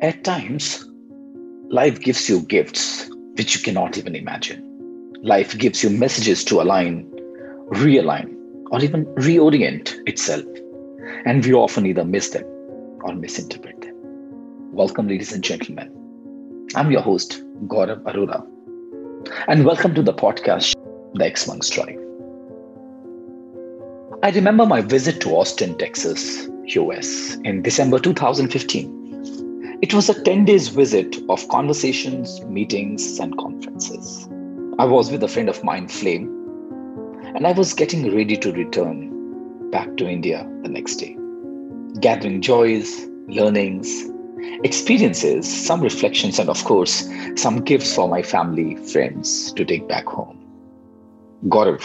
At times, life gives you gifts which you cannot even imagine. Life gives you messages to align, realign, or even reorient itself. And we often either miss them or misinterpret them. Welcome, ladies and gentlemen. I'm your host, Gaurav Arora, and welcome to the podcast, The xMonks Drive. I remember my visit to Austin, Texas, US in December 2015 it was a 10 days visit of conversations, meetings, and conferences. I was with a friend of mine, Flame, and I was getting ready to return back to India the next day, gathering joys, learnings, experiences, some reflections, and of course, some gifts for my family, friends to take back home. Gaurav,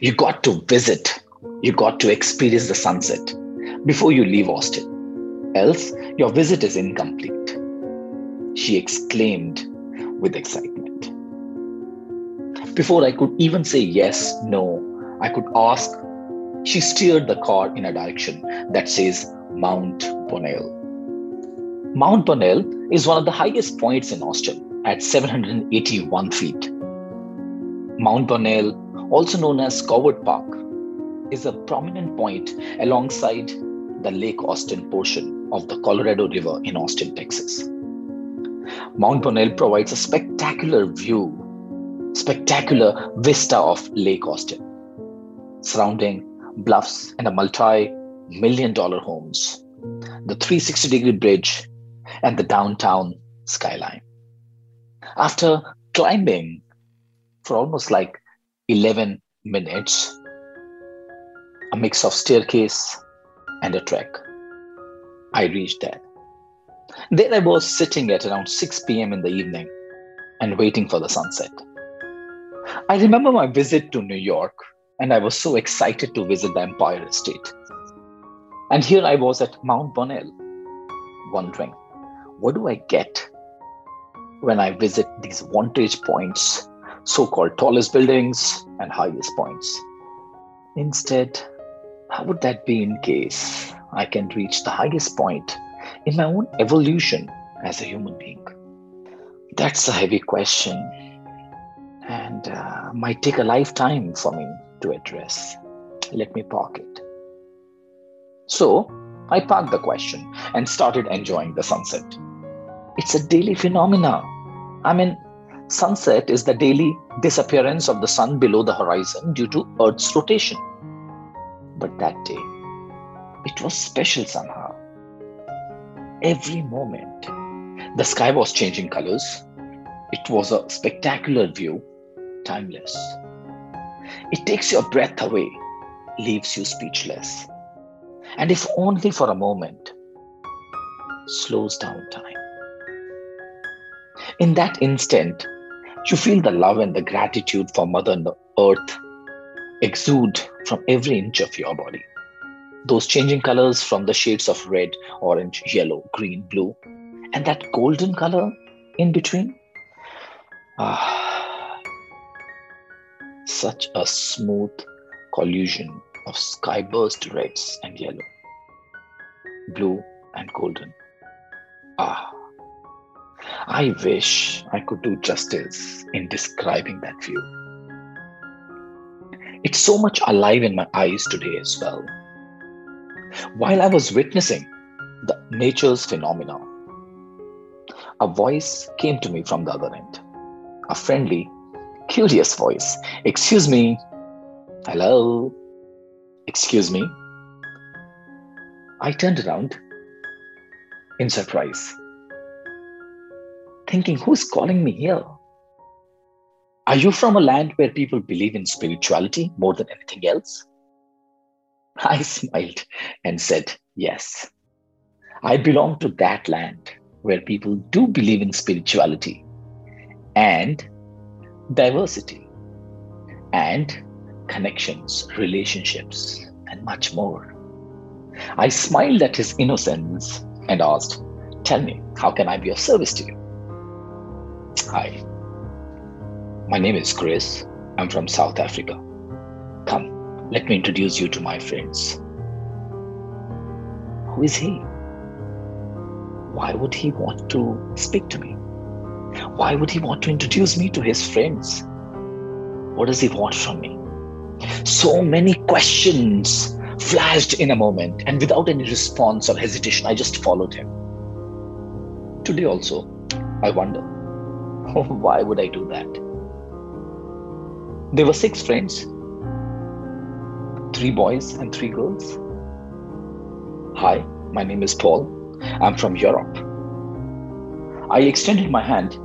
you got to visit, you got to experience the sunset before you leave Austin else your visit is incomplete. She exclaimed with excitement. Before I could even say yes, no, I could ask, she steered the car in a direction that says Mount Bonnell. Mount Bonnell is one of the highest points in Austin at 781 feet. Mount Bonnell, also known as Covert Park, is a prominent point alongside the Lake Austin portion of the Colorado River in Austin, Texas. Mount Bonnell provides a spectacular view, spectacular vista of Lake Austin, surrounding bluffs and a multi million dollar homes, the 360 degree bridge, and the downtown skyline. After climbing for almost like 11 minutes, a mix of staircase and a trek, I reached there. There I was sitting at around 6 p.m. in the evening and waiting for the sunset. I remember my visit to New York, and I was so excited to visit the Empire State. And here I was at Mount Bonnell, wondering, what do I get when I visit these vantage points, so called tallest buildings and highest points? Instead, how would that be in case I can reach the highest point in my own evolution as a human being? That's a heavy question and uh, might take a lifetime for me to address. Let me park it. So I parked the question and started enjoying the sunset. It's a daily phenomena. I mean, sunset is the daily disappearance of the sun below the horizon due to Earth's rotation. But that day, it was special somehow. Every moment, the sky was changing colors. It was a spectacular view, timeless. It takes your breath away, leaves you speechless. And if only for a moment, slows down time. In that instant, you feel the love and the gratitude for Mother Earth exude from every inch of your body those changing colors from the shades of red, orange, yellow, green, blue, and that golden color in between. Ah, such a smooth collusion of skyburst reds and yellow, blue and golden. Ah, I wish I could do justice in describing that view. It's so much alive in my eyes today as well while I was witnessing the nature's phenomena, a voice came to me from the other end. A friendly, curious voice. Excuse me. Hello. Excuse me. I turned around in surprise, thinking, who's calling me here? Are you from a land where people believe in spirituality more than anything else? I smiled and said, Yes. I belong to that land where people do believe in spirituality and diversity and connections, relationships, and much more. I smiled at his innocence and asked, Tell me, how can I be of service to you? Hi, my name is Chris. I'm from South Africa. Come, let me introduce you to my friends. Who is he? Why would he want to speak to me? Why would he want to introduce me to his friends? What does he want from me? So many questions flashed in a moment, and without any response or hesitation, I just followed him. Today also, I wonder why would I do that? There were six friends three boys and three girls. Hi, my name is Paul. I'm from Europe. I extended my hand.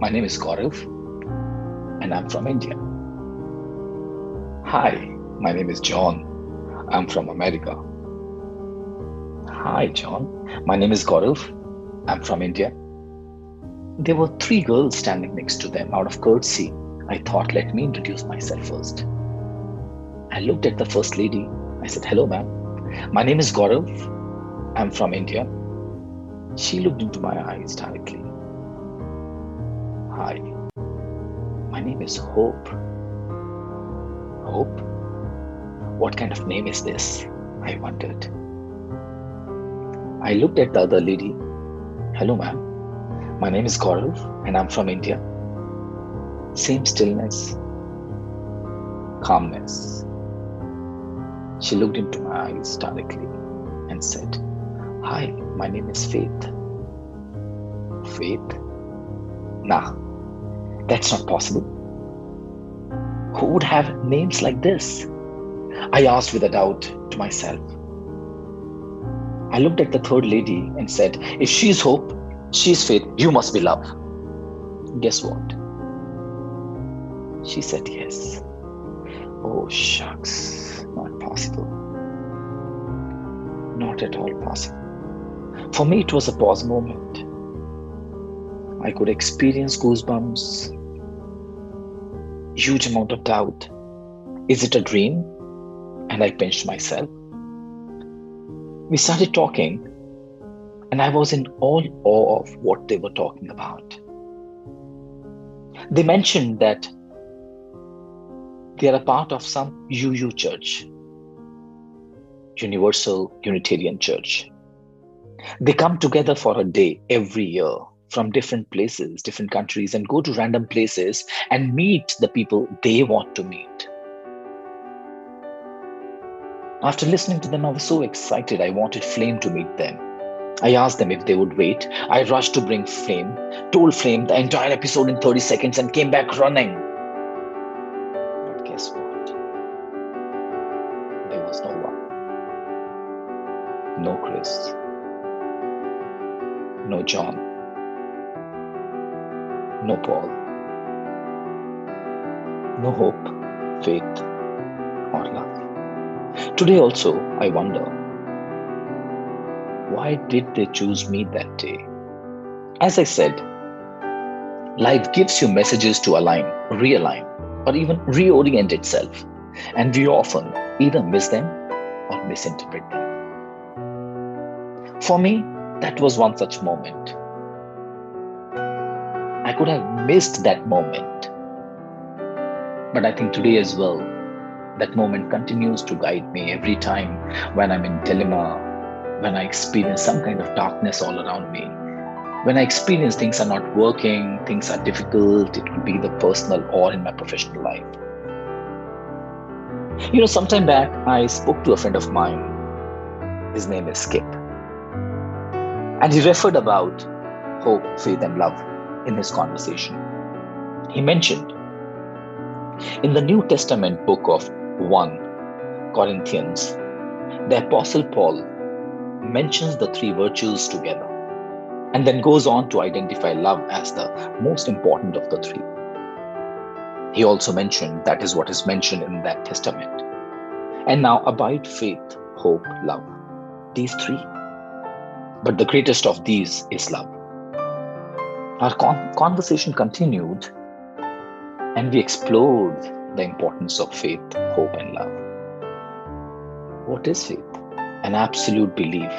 My name is Gaurav, and I'm from India. Hi, my name is John. I'm from America. Hi, John. My name is Gaurav. I'm from India. There were three girls standing next to them. Out of courtesy, I thought, let me introduce myself first. I looked at the first lady. I said, Hello, ma'am. My name is Gaurav. I'm from India. She looked into my eyes directly. Hi, my name is Hope. Hope? What kind of name is this? I wondered. I looked at the other lady. Hello, ma'am. My name is Gaurav and I'm from India. Same stillness, calmness. She looked into my eyes directly and said, Hi, my name is Faith. Faith? Nah, that's not possible. Who would have names like this? I asked with a doubt to myself. I looked at the third lady and said, If she's hope, she's faith, you must be love. Guess what? She said yes. Oh, shucks, not possible. Not at all possible. For me, it was a pause moment. I could experience goosebumps, huge amount of doubt. Is it a dream? And I pinched myself. We started talking, and I was in all awe of what they were talking about. They mentioned that they are a part of some UU church, Universal Unitarian Church. They come together for a day every year from different places, different countries, and go to random places and meet the people they want to meet. After listening to them, I was so excited. I wanted Flame to meet them. I asked them if they would wait. I rushed to bring Flame, told Flame the entire episode in 30 seconds, and came back running. No one. No Chris. No John. No Paul. No hope, faith, or love. Today also, I wonder why did they choose me that day? As I said, life gives you messages to align, realign, or even reorient itself, and we often either miss them or misinterpret them. For me, that was one such moment. I could have missed that moment. But I think today as well, that moment continues to guide me every time when I'm in dilemma, when I experience some kind of darkness all around me. When I experience things are not working, things are difficult, it could be the personal or in my professional life. You know, sometime back, I spoke to a friend of mine. His name is Skip. And he referred about hope, faith, and love in his conversation. He mentioned in the New Testament book of 1 Corinthians, the Apostle Paul mentions the three virtues together and then goes on to identify love as the most important of the three. He also mentioned that is what is mentioned in that testament. And now abide faith, hope, love. These three. But the greatest of these is love. Our con- conversation continued and we explored the importance of faith, hope, and love. What is faith? An absolute belief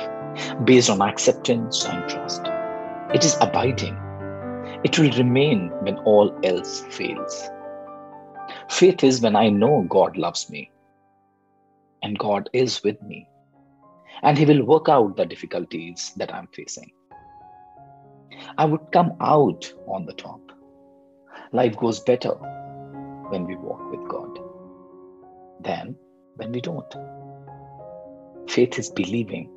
based on acceptance and trust. It is abiding. It will remain when all else fails. Faith is when I know God loves me and God is with me and He will work out the difficulties that I'm facing. I would come out on the top. Life goes better when we walk with God than when we don't. Faith is believing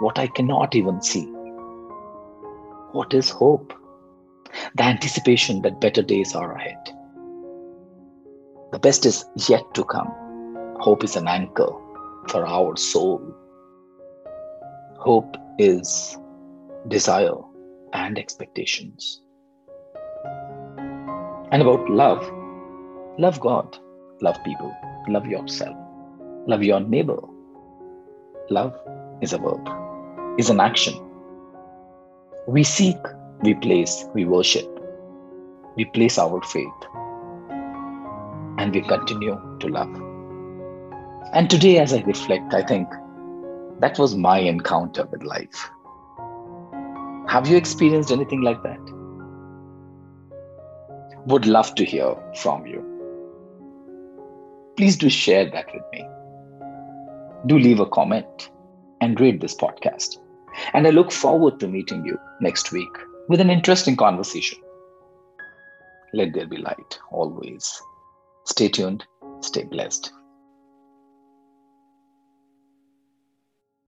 what I cannot even see. What is hope? The anticipation that better days are ahead. The best is yet to come. Hope is an anchor for our soul. Hope is desire and expectations. And about love, love God, love people, love yourself, love your neighbor. Love is a verb, is an action. We seek, we place, we worship, we place our faith, and we continue to love. And today, as I reflect, I think that was my encounter with life. Have you experienced anything like that? Would love to hear from you. Please do share that with me. Do leave a comment and rate this podcast. And I look forward to meeting you next week with an interesting conversation. Let there be light always. Stay tuned, stay blessed.